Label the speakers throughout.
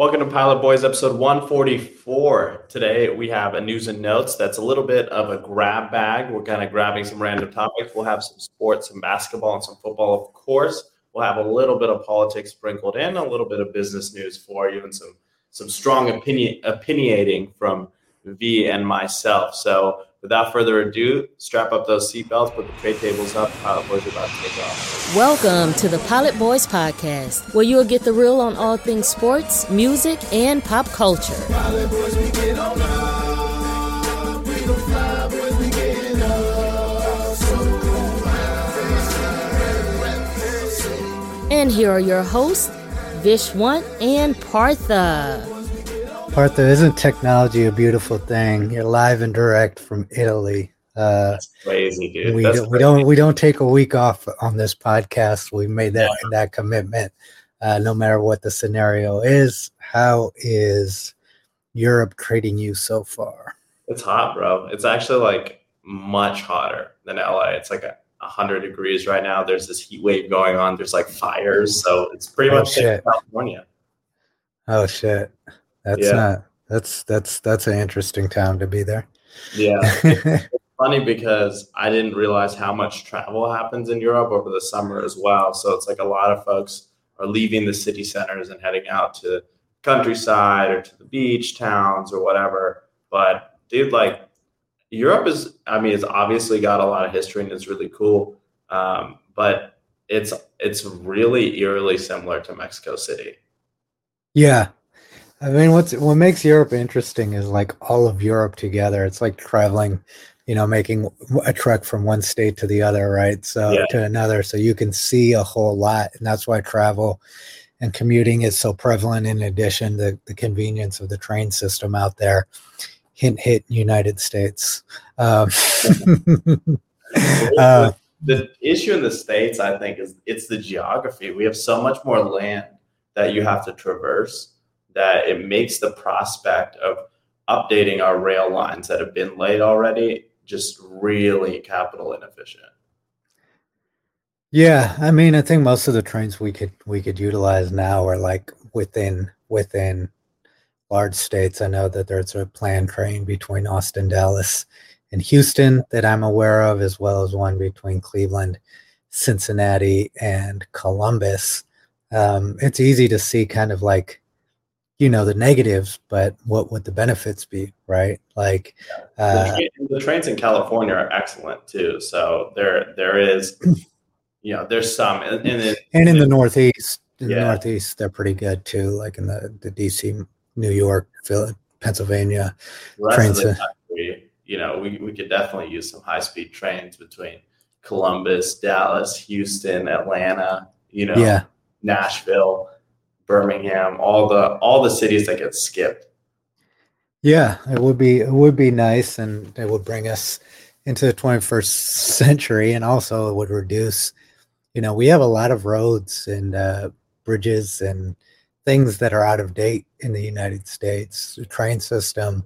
Speaker 1: Welcome to Pilot Boys episode 144. Today we have a news and notes that's a little bit of a grab bag. We're kind of grabbing some random topics. We'll have some sports, some basketball, and some football, of course. We'll have a little bit of politics sprinkled in, a little bit of business news for you, and some some strong opinion opinionating from V and myself. So without further ado, strap up those seatbelts, put the tray tables up. Pilot Boys are about to take off.
Speaker 2: Welcome to the Pilot Boys Podcast, where you'll get the real on all things sports, music, and pop culture. And here are your hosts, Vishwant and Partha.
Speaker 3: Partha, isn't technology a beautiful thing? You're live and direct from Italy.
Speaker 1: Uh, That's crazy, dude.
Speaker 3: We,
Speaker 1: That's
Speaker 3: don't, we don't we don't take a week off on this podcast. We made that yeah. that commitment, uh, no matter what the scenario is. How is Europe treating you so far?
Speaker 1: It's hot, bro. It's actually like much hotter than LA. It's like a 100 degrees right now. There's this heat wave going on. There's like fires. So it's pretty
Speaker 3: Oh,
Speaker 1: much
Speaker 3: shit.
Speaker 1: California.
Speaker 3: Oh shit, that's
Speaker 1: Yeah.
Speaker 3: not that's that's that's an interesting town to be there.
Speaker 1: Yeah. It's funny because I didn't realize how much travel happens in Europe over the summer as well. So it's like a lot of folks are leaving the city centers and heading out to countryside or to the beach towns or whatever. But dude, like Europe is, I mean, it's obviously got a lot of history and it's really cool. Um, but it's it's really eerily similar to Mexico City.
Speaker 3: Yeah. I mean, what's what makes Europe interesting is like all of Europe together. It's like traveling, you know, making a trek from one state to the other, right? So
Speaker 1: Yeah.
Speaker 3: to another, so you can see a whole lot, and that's why travel and commuting is so prevalent. In addition, the the convenience of the train system out there. Hint, hit, United States. Um, uh,
Speaker 1: the issue in the states i think is it's the geography we have so much more land that you have to traverse that it makes the prospect of updating our rail lines that have been laid already just really capital inefficient
Speaker 3: Yeah, I mean, I think most of the trains we could we could utilize now are like within within large states. I know that there's a planned train between Austin, Dallas, and Houston that I'm aware of, as well as one between Cleveland, Cincinnati, and Columbus. Um, it's easy to see kind of like you know the negatives, but what would the benefits be, right? Like,
Speaker 1: the,
Speaker 3: uh,
Speaker 1: train- the trains in california are excellent too so there there is you know there's some and, and then
Speaker 3: and in the Northeast, in the Northeast, they're pretty good too. Like in the the DC, New York, Pennsylvania. trains
Speaker 1: of the
Speaker 3: to-
Speaker 1: country, you know, we, we could definitely use some high speed trains between Columbus, Dallas, Houston, Atlanta, you know,
Speaker 3: Yeah,
Speaker 1: Nashville, Birmingham, all the all the cities that get skipped.
Speaker 3: yeah, it would be it would be nice, and it would bring us into the 21st century, and also it would reduce. You know, we have a lot of roads and uh, bridges and things that are out of date in the United States. The train system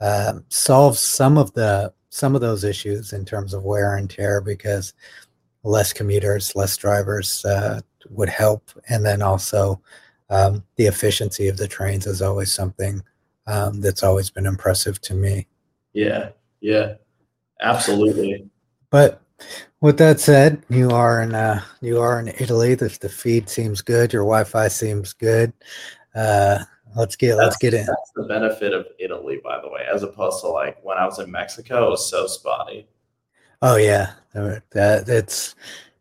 Speaker 3: uh, solves some of the some of those issues in terms of wear and tear because less commuters, less drivers uh, would help, and then also um, the efficiency of the trains is always something um, that's always been impressive to me.
Speaker 1: Yeah, yeah, absolutely.
Speaker 3: But with that said, you are in uh, you are in Italy. The, the feed seems good. Your Wi-Fi seems good. Uh, let's get let's get in.
Speaker 1: That's the benefit of Italy, by the way, as opposed to like when I was in Mexico, it was so spotty.
Speaker 3: Oh yeah, that it's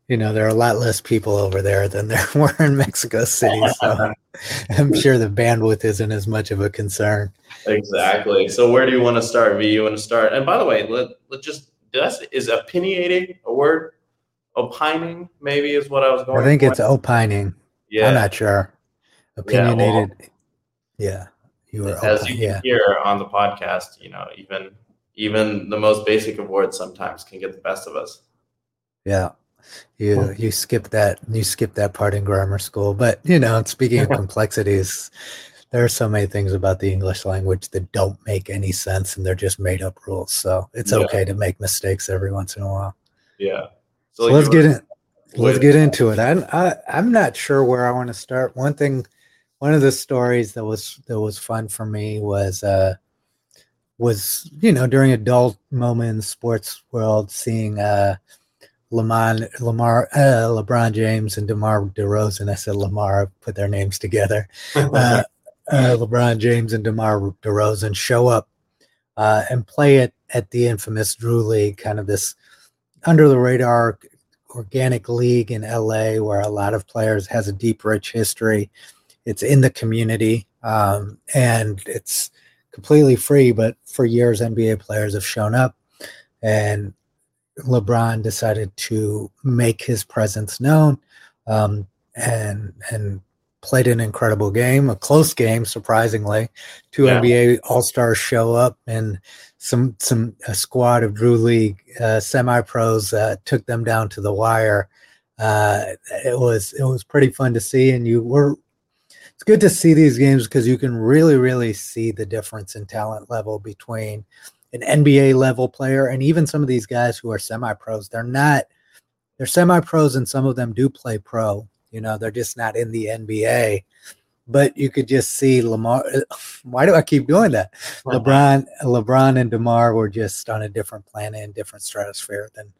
Speaker 3: you know there are a lot less people over there than there were in Mexico City. So I'm sure the bandwidth isn't as much of a concern.
Speaker 1: Exactly. So where do you want to start? V, you want to start? And by the way, let let just that's is opinionating a word? Opining maybe is what I was going.
Speaker 3: I think
Speaker 1: for.
Speaker 3: it's opining.
Speaker 1: yeah.
Speaker 3: I'm not sure.
Speaker 1: Yeah, well,
Speaker 3: Opinionated. Yeah, you were.
Speaker 1: as you
Speaker 3: yeah.
Speaker 1: hear on the podcast, you know, even even the most basic of words sometimes can get the best of us.
Speaker 3: Yeah. You you skip that you skip that part in grammar school. But you know, speaking of complexities, there are so many things about the English language that don't make any sense and they're just made up rules. So it's
Speaker 1: Yeah.
Speaker 3: okay to make mistakes every once in a while.
Speaker 1: Yeah.
Speaker 3: So let's get in let's get into it. I, I I'm not sure where I want to start. One thing one of the stories that was that was fun for me was uh was you know during a dull moment in the sports world seeing uh Lamar, Lamar, uh, LeBron James and DeMar DeRozan. I said Lamar put their names together. Uh, uh, LeBron James and DeMar DeRozan show up uh, and play it at the infamous Drew League, kind of this under the radar organic league in LA, where a lot of players has a deep, rich history. It's in the community, um, and it's completely free. But for years, NBA players have shown up, and LeBron decided to make his presence known, um, and and played an incredible game, a close game, surprisingly. Two yeah. NBA All Stars show up, and some some a squad of Drew League uh, semi pros uh, took them down to the wire. Uh, it was it was pretty fun to see, and you were. It's good to see these games because you can really, really see the difference in talent level between an NBA level player and even some of these guys who are semi pros. They're not. They're semi pros, and some of them do play pro you know, they're just not in the NBA. But you could just see Lamar. Why do I keep doing that? LeBron, LeBron, and Demar were just on a different planet and different stratosphere than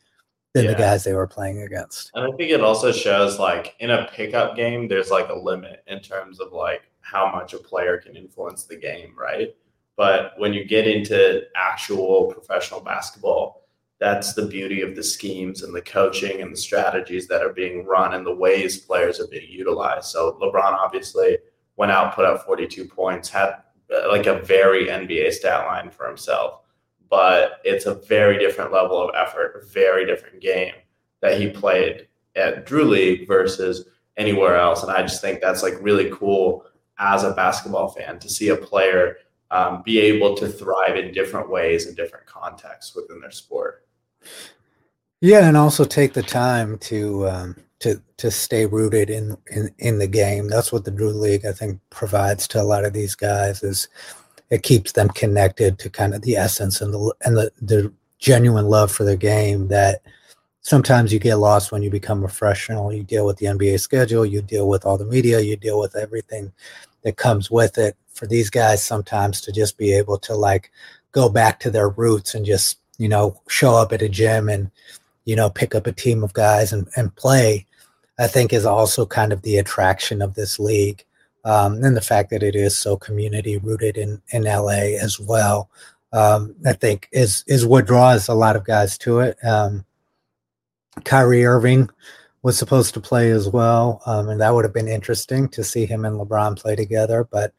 Speaker 3: than yeah. the guys they were playing against.
Speaker 1: And I think it also shows like in a pickup game, there's like a limit in terms of like how much a player can influence the game, right? But when you get into actual professional basketball, that's the beauty of the schemes and the coaching and the strategies that are being run and the ways players are being utilized. So LeBron obviously went out, put up 42 points, had uh, like a very NBA stat line for himself, but it's a very different level of effort, very different game that he played at Drew League versus anywhere else. And I just think that's like really cool as a basketball fan to see a player um, be able to thrive in different ways in different contexts within their sport.
Speaker 3: Yeah, and also take the time to um, to to stay rooted in, in in the game. That's what the Drew League I think provides to a lot of these guys is it keeps them connected to kind of the essence and the and the, the genuine love for the game that sometimes you get lost when you become professional. You deal with the NBA schedule, you deal with all the media, you deal with everything that comes with it. For these guys, sometimes to just be able to like go back to their roots and just you know, show up at a gym and, you know, pick up a team of guys and, and play, I think is also kind of the attraction of this league. Um, and the fact that it is so community rooted in, in LA as well, um, I think is, is what draws a lot of guys to it. Um, Kyrie Irving was supposed to play as well. Um, and that would have been interesting to see him and LeBron play together, but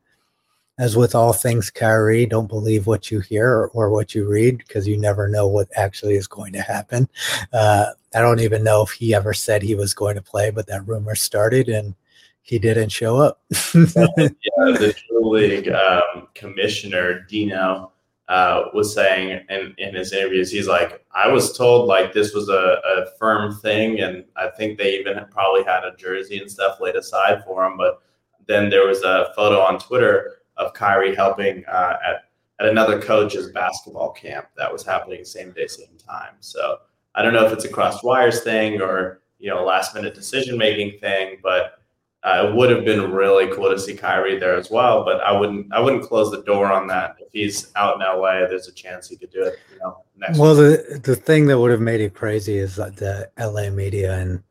Speaker 3: as with all things Kyrie, don't believe what you hear or, or what you read because you never know what actually is going to happen. Uh, I don't even know if he ever said he was going to play, but that rumor started and he didn't show up.
Speaker 1: yeah, the League um, commissioner Dino uh, was saying in, in his interviews, he's like, I was told like this was a, a firm thing, and I think they even probably had a jersey and stuff laid aside for him, but then there was a photo on Twitter of Kyrie helping uh, at at another coach's basketball camp that was happening the same day, same time. So I don't know if it's a crossed wires thing or you know last minute decision making thing, but uh, it would have been really cool to see Kyrie there as well. But I wouldn't I wouldn't close the door on that. If he's out in LA, there's a chance he could do it. You know,
Speaker 3: next. Well, the the thing that would have made it crazy is that the LA media and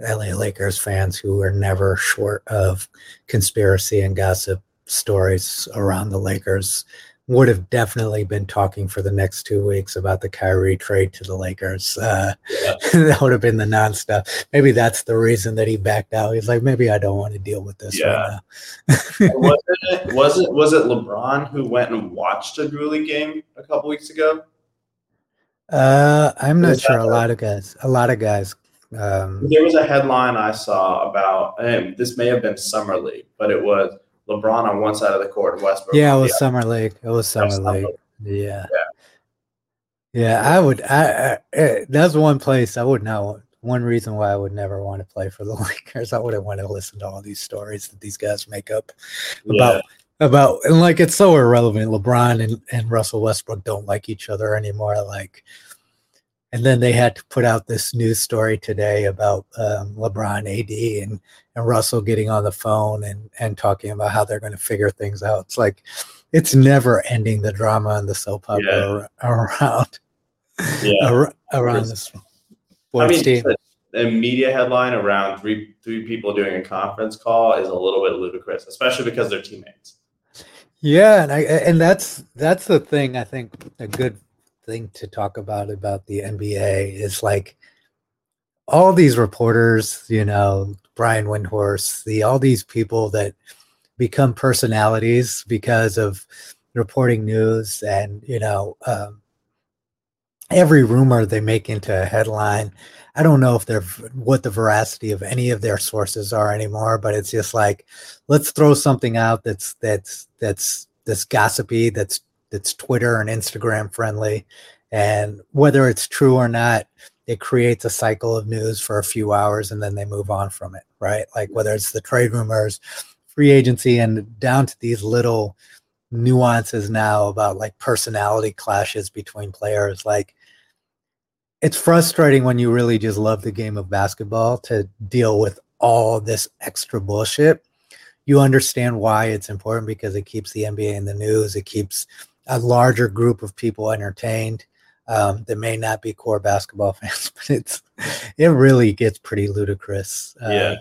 Speaker 3: LA Lakers fans who are never short of conspiracy and gossip stories around the Lakers would have definitely been talking for the next two weeks about the Kyrie trade to the Lakers. Uh, yeah. that would have been the nonstop. Maybe that's the reason that he backed out. He's like, maybe I don't want to deal with this yeah.
Speaker 1: right was, it, was it was it LeBron who went and watched a Drew game a couple weeks ago?
Speaker 3: Uh, I'm not sure. A lot of guys, a lot of guys. Um,
Speaker 1: there was a headline I saw about, and this may have been summer league, but it was LeBron on one side of the court and Westbrook.
Speaker 3: Yeah, it was Summer League. It was Summer League. Yeah. yeah. Yeah, I would. I, I, eh, that's one place I would not. One reason why I would never want to play for the Lakers. I wouldn't want to listen to all these stories that these guys make up about yeah. about and like it's so irrelevant. LeBron and, and Russell Westbrook don't like each other anymore. Like and then they had to put out this news story today about um, LeBron, AD, and and Russell getting on the phone and and talking about how they're going to figure things out. It's like it's never ending the drama and the soap opera yeah. around yeah. around this
Speaker 1: I mean, team. A media headline around three three people doing a conference call is a little bit ludicrous, especially because they're teammates.
Speaker 3: Yeah, and I and that's that's the thing. I think a good thing to talk about about the NBA is like all these reporters, you know, Brian Windhorst, the all these people that become personalities because of reporting news and you know um, every rumor they make into a headline. I don't know if they're what the veracity of any of their sources are anymore but it's just like let's throw something out that's that's that's that's gossipy that's that's twitter and instagram friendly and whether it's true or not it creates a cycle of news for a few hours and then they move on from it right? Like whether it's the trade rumors free agency and down to these little nuances now about like personality clashes between players like it's frustrating when you really just love the game of basketball to deal with all this extra bullshit. You understand why it's important because it keeps the nba in the news it keeps a larger group of people entertained um, that may not be core basketball fans but it's it really gets pretty ludicrous
Speaker 1: uh, yeah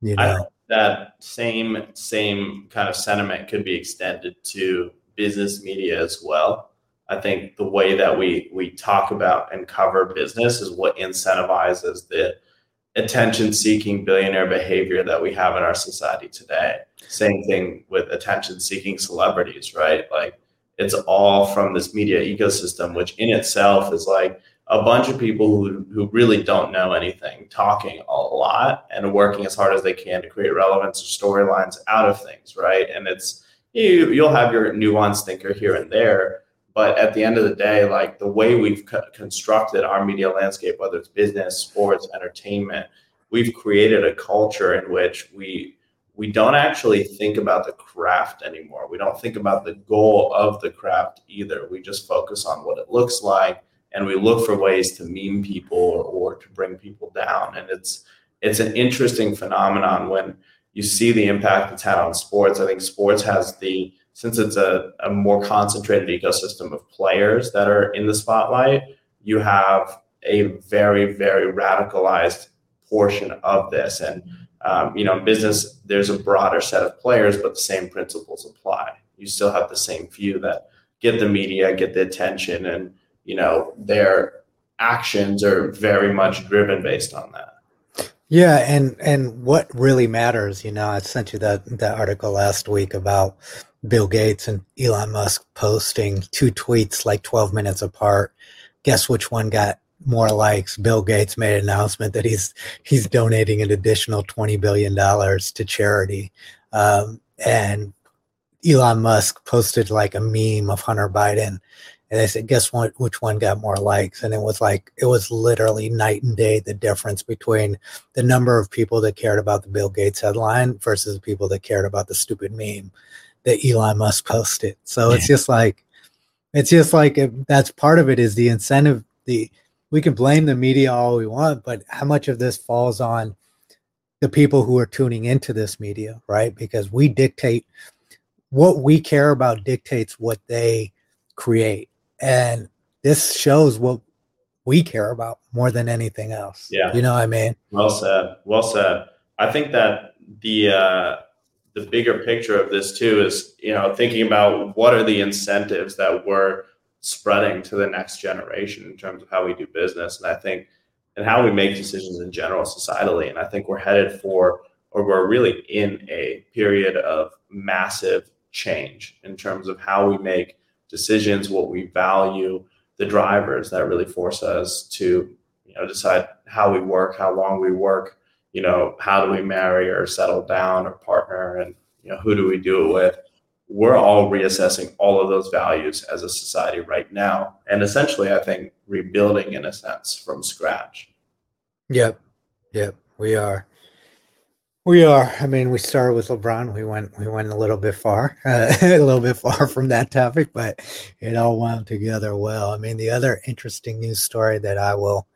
Speaker 1: you know that same same kind of sentiment could be extended to business media as well. I think the way that we we talk about and cover business is what incentivizes the attention seeking billionaire behavior that we have in our society today. Same thing with attention seeking celebrities, right? Like it's all from this media ecosystem, which in itself is like a bunch of people who, who really don't know anything talking a lot and working as hard as they can to create relevance or storylines out of things right? And it's you you'll have your nuanced thinker here and there but at the end of the day like the way we've co- constructed our media landscape whether it's business sports entertainment we've created a culture in which we we don't actually think about the craft anymore we don't think about the goal of the craft either we just focus on what it looks like and we look for ways to meme people or, or to bring people down. And it's it's an interesting phenomenon when you see the impact it's had on sports. I think sports has the since it's a, a more concentrated ecosystem of players that are in the spotlight, you have a very, very radicalized portion of this. And um, you know, in business, there's a broader set of players, but the same principles apply. You still have the same few that get the media, get the attention, and you know their actions are very much driven based on that
Speaker 3: yeah and and what really matters you know i sent you that that article last week about bill gates and elon musk posting two tweets like 12 minutes apart guess which one got more likes bill gates made an announcement that he's he's donating an additional 20 billion dollars to charity um, and elon musk posted like a meme of hunter biden and they said, guess what, which one got more likes? And it was like, it was literally night and day the difference between the number of people that cared about the Bill Gates headline versus the people that cared about the stupid meme that Elon Musk posted. So yeah. it's just like, it's just like that's part of it is the incentive. The we can blame the media all we want, but how much of this falls on the people who are tuning into this media, right? Because we dictate what we care about dictates what they create and this shows what we care about more than anything else.
Speaker 1: Yeah.
Speaker 3: You know what I mean?
Speaker 1: Well said. Well said. I think that the uh the bigger picture of this too is, you know, thinking about what are the incentives that we're spreading to the next generation in terms of how we do business. And I think and how we make decisions in general societally. And I think we're headed for or we're really in a period of massive change in terms of how we make decisions, what we value, the drivers that really force us to, you know, decide how we work, how long we work, you know, how do we marry or settle down or partner and, you know, who do we do it with? We're all reassessing all of those values as a society right now. And essentially, I think rebuilding in a sense from scratch.
Speaker 3: Yep. Yep. We are. We are. I mean, we started with LeBron. We went we went a little bit far, uh, a little bit far from that topic, but it all wound together well. I mean, the other interesting news story that I will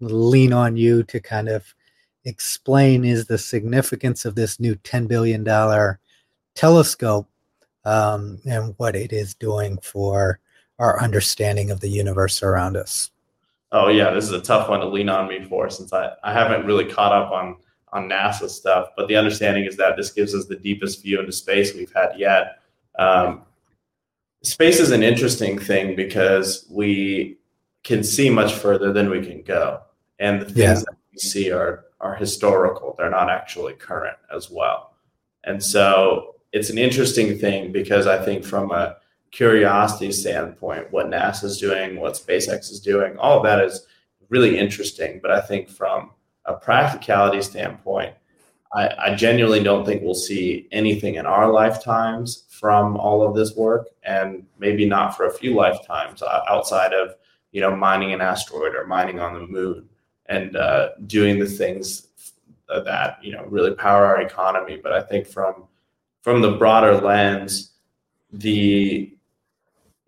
Speaker 3: lean on you to kind of explain is the significance of this new $10 billion telescope um, and what it is doing for our understanding of the universe around us.
Speaker 1: Oh yeah, this is a tough one to lean on me for since I, I haven't really caught up on on NASA stuff. But the understanding is that this gives us the deepest view into space we've had yet. Um, space is an interesting thing because we can see much further than we can go, and the things yeah. that we see are are historical. They're not actually current as well, and so it's an interesting thing because I think from a curiosity standpoint, what NASA is doing, what SpaceX is doing, all of that is really interesting. But I think from a practicality standpoint, I, I, genuinely don't think we'll see anything in our lifetimes from all of this work, and maybe not for a few lifetimes uh, outside of you know mining an asteroid or mining on the moon and uh, doing the things that you know really power our economy. But I think from from the broader lens, the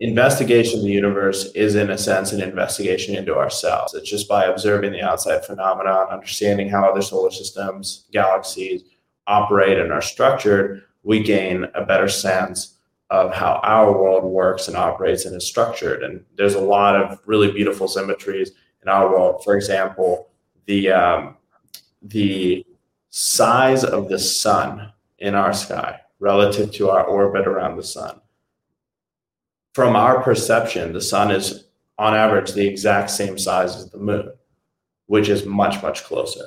Speaker 1: investigation of the universe is in a sense an investigation into ourselves. It's just by observing the outside phenomenon understanding how other solar systems galaxies operate and are structured we gain a better sense of how our world works and operates and is structured. And there's a lot of really beautiful symmetries in our world. For example the um, the size of the sun in our sky relative to our orbit around the sun from our perception, the sun is on average the exact same size as the moon, which is much, much closer.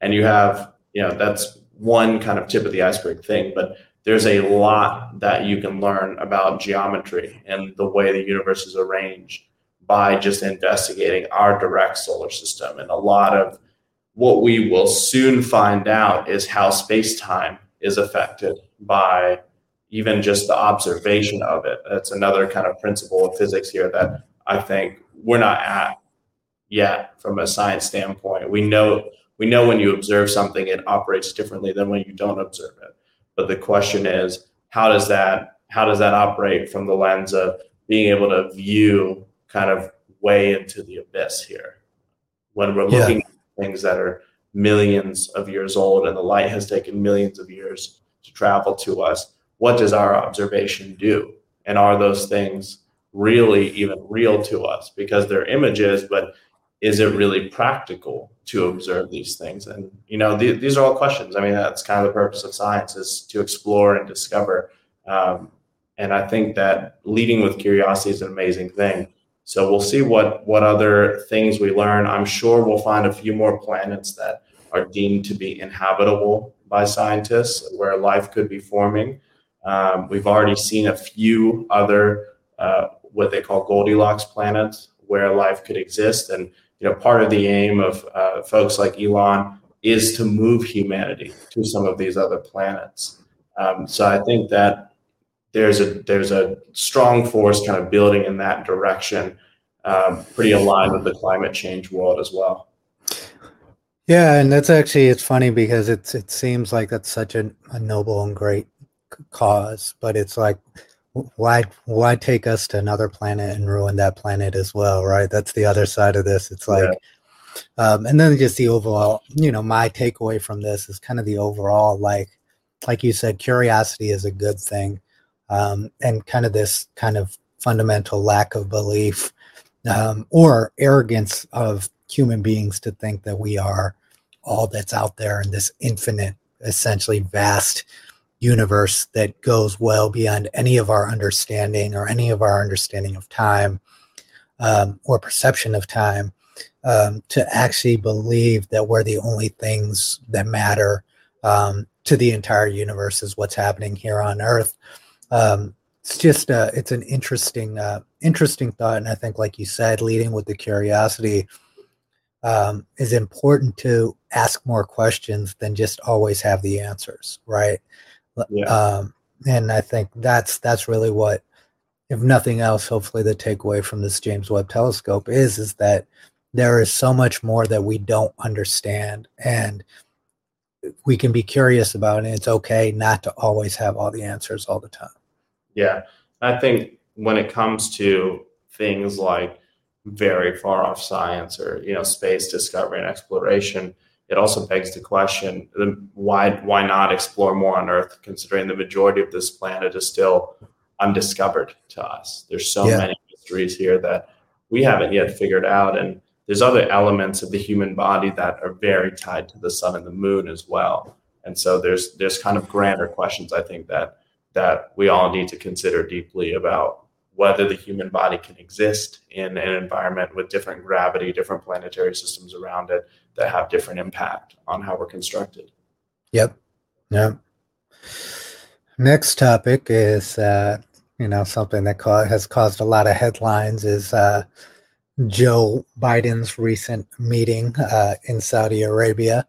Speaker 1: And you have, you know, that's one kind of tip of the iceberg thing, but there's a lot that you can learn about geometry and the way the universe is arranged by just investigating our direct solar system. And a lot of what we will soon find out is how space time is affected by even just the observation of it. That's another kind of principle of physics here that I think we're not at yet from a science standpoint. We know we know when you observe something, it operates differently than when you don't observe it. But the question is, how does that how does that operate from the lens of being able to view kind of way into the abyss here when we're looking yeah. at things that are millions of years old and the light has taken millions of years to travel to us what does our observation do? And are those things really even real to us? Because they're images, but is it really practical to observe these things? And you know, th- these are all questions. I mean, that's kind of the purpose of science is to explore and discover. Um, and I think that leading with curiosity is an amazing thing. So we'll see what what other things we learn. I'm sure we'll find a few more planets that are deemed to be inhabitable by scientists, where life could be forming. Um, we've already seen a few other uh, what they call Goldilocks planets where life could exist, and you know part of the aim of uh, folks like Elon is to move humanity to some of these other planets. Um, so I think that there's a there's a strong force kind of building in that direction, um, pretty aligned with the climate change world as well.
Speaker 3: Yeah, and that's actually it's funny because it's it seems like that's such a, a noble and great cause, but it's like why why take us to another planet and ruin that planet as well, right? That's the other side of this. It's like yeah. um and then just the overall, you know, my takeaway from this is kind of the overall like like you said curiosity is a good thing. Um and kind of this kind of fundamental lack of belief um or arrogance of human beings to think that we are all that's out there in this infinite essentially vast universe that goes well beyond any of our understanding or any of our understanding of time um, or perception of time um, to actually believe that we're the only things that matter um, to the entire universe is what's happening here on earth. Um, it's just uh, it's an interesting uh, interesting thought. And i think like you said leading with the curiosity um, is important to ask more questions than just always have the answers right yeah. Um, and I think that's that's really what, if nothing else, hopefully the takeaway from this James Webb Telescope is is that there is so much more that we don't understand, and we can be curious about, and it's okay not to always have all the answers all the time.
Speaker 1: Yeah, I think when it comes to things like very far off science or you know space discovery and exploration, it also begs the question: why why not explore more on Earth, considering the majority of this planet is still undiscovered to us? There's so yeah. many mysteries here that we haven't yet figured out, and there's other elements of the human body that are very tied to the sun and the moon as well. And so there's there's kind of grander questions I think that that we all need to consider deeply about whether the human body can exist in an environment with different gravity, different planetary systems around it that have different impact on how we're constructed.
Speaker 3: Yep. Yep. Next topic is uh, you know something that has caused a lot of headlines is uh, Joe Biden's recent meeting uh, in Saudi Arabia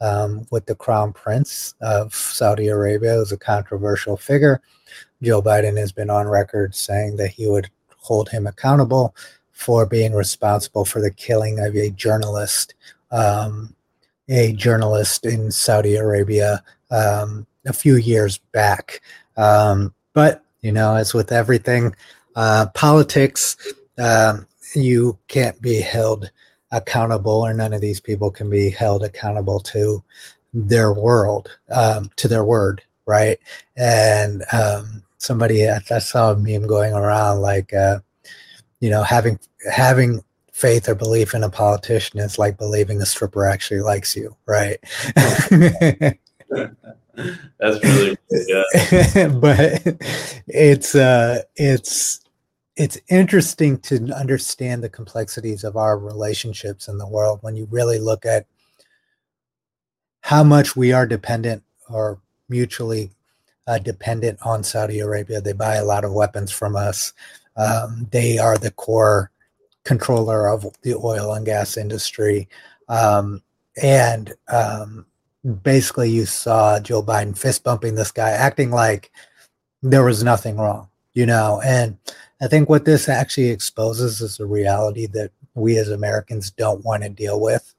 Speaker 3: um, with the Crown Prince of Saudi Arabia. who's a controversial figure. Joe Biden has been on record saying that he would hold him accountable for being responsible for the killing of a journalist, um, a journalist in Saudi Arabia um, a few years back. Um, but you know, as with everything, uh, politics, um, you can't be held accountable, or none of these people can be held accountable to their world, um, to their word, right? And um, somebody, I, saw a meme going around like, uh, you know, having having faith or belief in a politician is like believing a stripper actually likes you, right?
Speaker 1: That's really
Speaker 3: good. but it's uh it's it's interesting to understand the complexities of our relationships in the world when you really look at how much we are dependent or mutually uh, dependent on Saudi Arabia. They buy a lot of weapons from us. Um, they are the core controller of the oil and gas industry. Um, and um, basically, you saw Joe Biden fist bumping this guy, acting like there was nothing wrong, you know. And I think what this actually exposes is a reality that we as Americans don't want to deal with.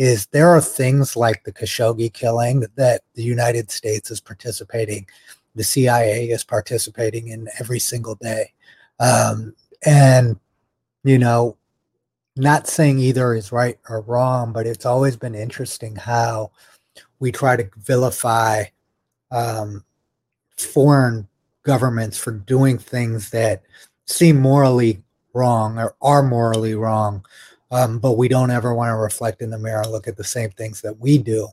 Speaker 3: Is there are things like the Khashoggi killing that the United States is participating, the CIA is participating in every single day, um, and you know, not saying either is right or wrong, but it's always been interesting how we try to vilify um, foreign governments for doing things that seem morally wrong or are morally wrong, um, but we don't ever want to reflect in the mirror and look at the same things that we do.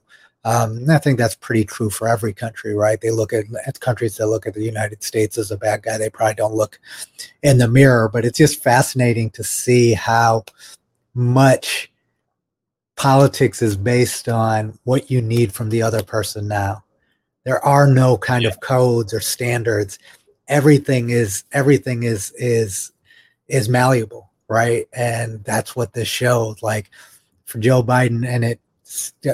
Speaker 3: Um, I think that's pretty true for every country, right? They look at, at countries that look at the United States as a bad guy. They probably don't look in the mirror, but it's just fascinating to see how much politics is based on what you need from the other person now. There are no kind yeah. of codes or standards everything is everything is is is malleable, right? And that's what this shows. Like for Joe Biden, and it,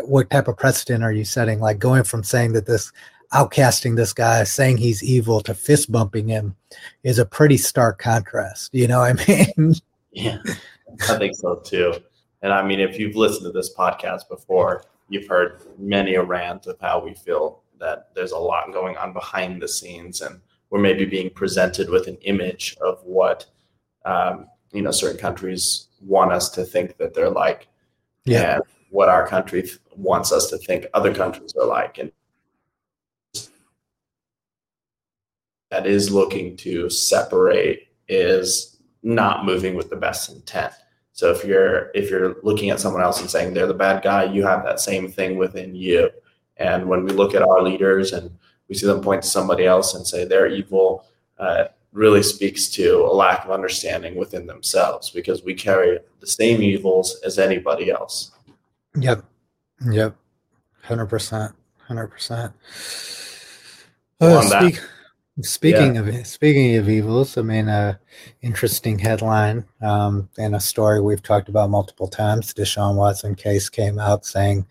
Speaker 3: what type of precedent are you setting? Like going from saying that this outcasting this guy, saying he's evil, to fist bumping him, is a pretty stark contrast. You know, what I mean,
Speaker 1: yeah, I think so too. And I mean, if you've listened to this podcast before, you've heard many a rant of how we feel that there's a lot going on behind the scenes and we're maybe being presented with an image of what um, you know certain countries want us to think that they're like yeah. and what our country th- wants us to think other countries are like. And that is looking to separate is not moving with the best intent. So if you're if you're looking at someone else and saying they're the bad guy you have that same thing within you. And when we look at our leaders and we see them point to somebody else and say they're evil uh, really speaks to a lack of understanding within themselves because we carry the same evils as anybody else.
Speaker 3: Yep. Yep. 100%. 100%. Uh, speak, speaking yeah. of speaking of evils, I mean, a uh, interesting headline um, and a story we've talked about multiple times. Deshaun Watson case came out saying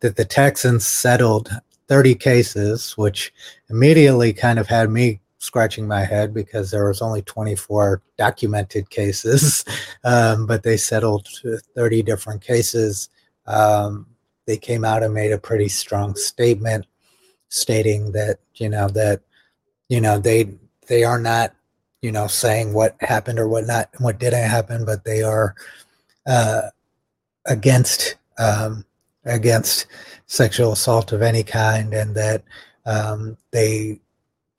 Speaker 3: that the Texans settled 30 cases, which immediately kind of had me scratching my head because there was only 24 documented cases, um, but they settled 30 different cases. Um, they came out and made a pretty strong statement stating that you know that you know they they are not you know saying what happened or what not what didn't happen but they are uh, against um, against sexual assault of any kind and that um, they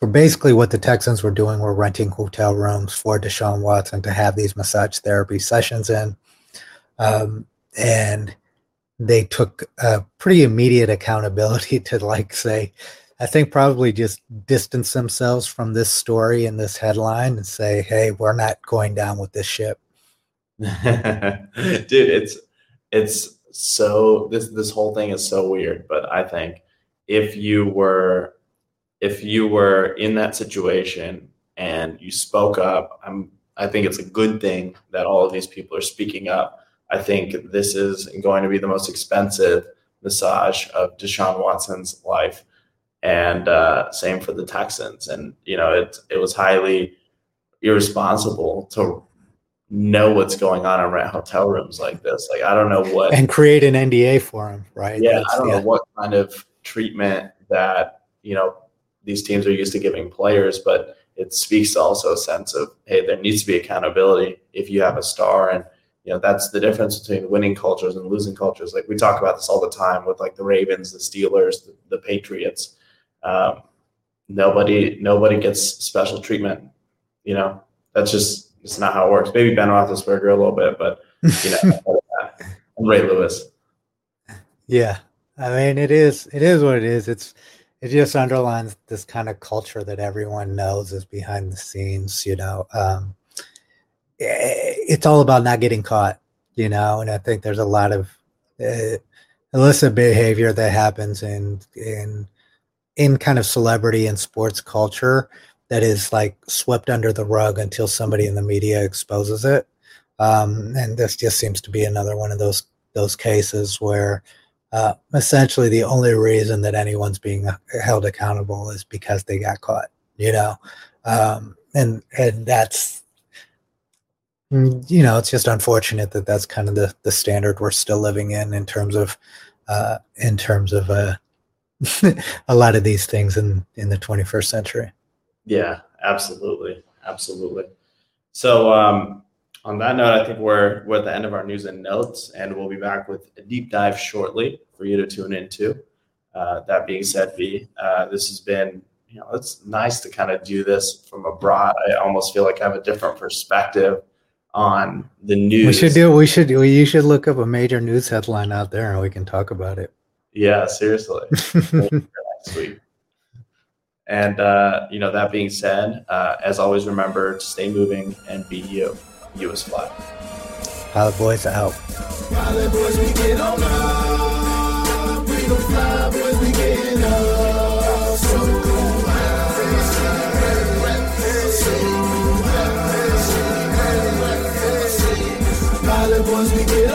Speaker 3: were basically what the Texans were doing were renting hotel rooms for Deshaun Watson to have these massage therapy sessions in. Um, and they took a pretty immediate accountability to like say, I think probably just distance themselves from this story and this headline and say, hey, we're not going down with this ship.
Speaker 1: Dude, it's it's so this this whole thing is so weird, but I think if you were if you were in that situation and you spoke up, I'm I think it's a good thing that all of these people are speaking up. I think this is going to be the most expensive massage of Deshaun Watson's life, and uh, same for the Texans. And you know, it it was highly irresponsible to know what's going on in rent hotel rooms like this. Like I don't know what
Speaker 3: and create an NDA for him, right?
Speaker 1: Yeah, That's, I don't yeah. know what kind of treatment that you know these teams are used to giving players, but it speaks to also a sense of hey, there needs to be accountability if you have a star, and you know that's the difference between winning cultures and losing cultures. Like we talk about this all the time with like the Ravens, the Steelers, the, the Patriots. Um, nobody nobody gets special treatment. You know that's just it's not how it works. Maybe Ben Roethlisberger a little bit, but you know, Ray Lewis.
Speaker 3: Yeah, I mean it is it is what it is. It's it just underlines this kind of culture that everyone knows is behind the scenes you know um, eh, it's all about not getting caught you know and i think there's a lot of uh, illicit behavior that happens in in in kind of celebrity and sports culture that is like swept under the rug until somebody in the media exposes it. Um, and this just seems to be another one of those those cases where uh, essentially the only reason that anyone's being held accountable is because they got caught you know? Um, and and that's mm, you know it's just unfortunate that that's kind of the the standard we're still living in in terms of uh, in terms of uh, a lot of these things in in the 21st century.
Speaker 1: Yeah absolutely absolutely. So um on that note, I think we're we're at the end of our news and notes, and we'll be back with a deep dive shortly for you to tune into. Uh, that being said, V, uh, this has been you know it's nice to kind of do this from abroad. I almost feel like I have a different perspective on the news.
Speaker 3: We should do. We should. We, you should look up a major news headline out there, and we can talk about it.
Speaker 1: Yeah, seriously. Sweet. And uh, you know that being said, uh, as always, remember to stay moving and be you. US fly.
Speaker 3: Pilot boys out. Boys, we get on up. We fly, boys, we get up. So Pilot boys, we get.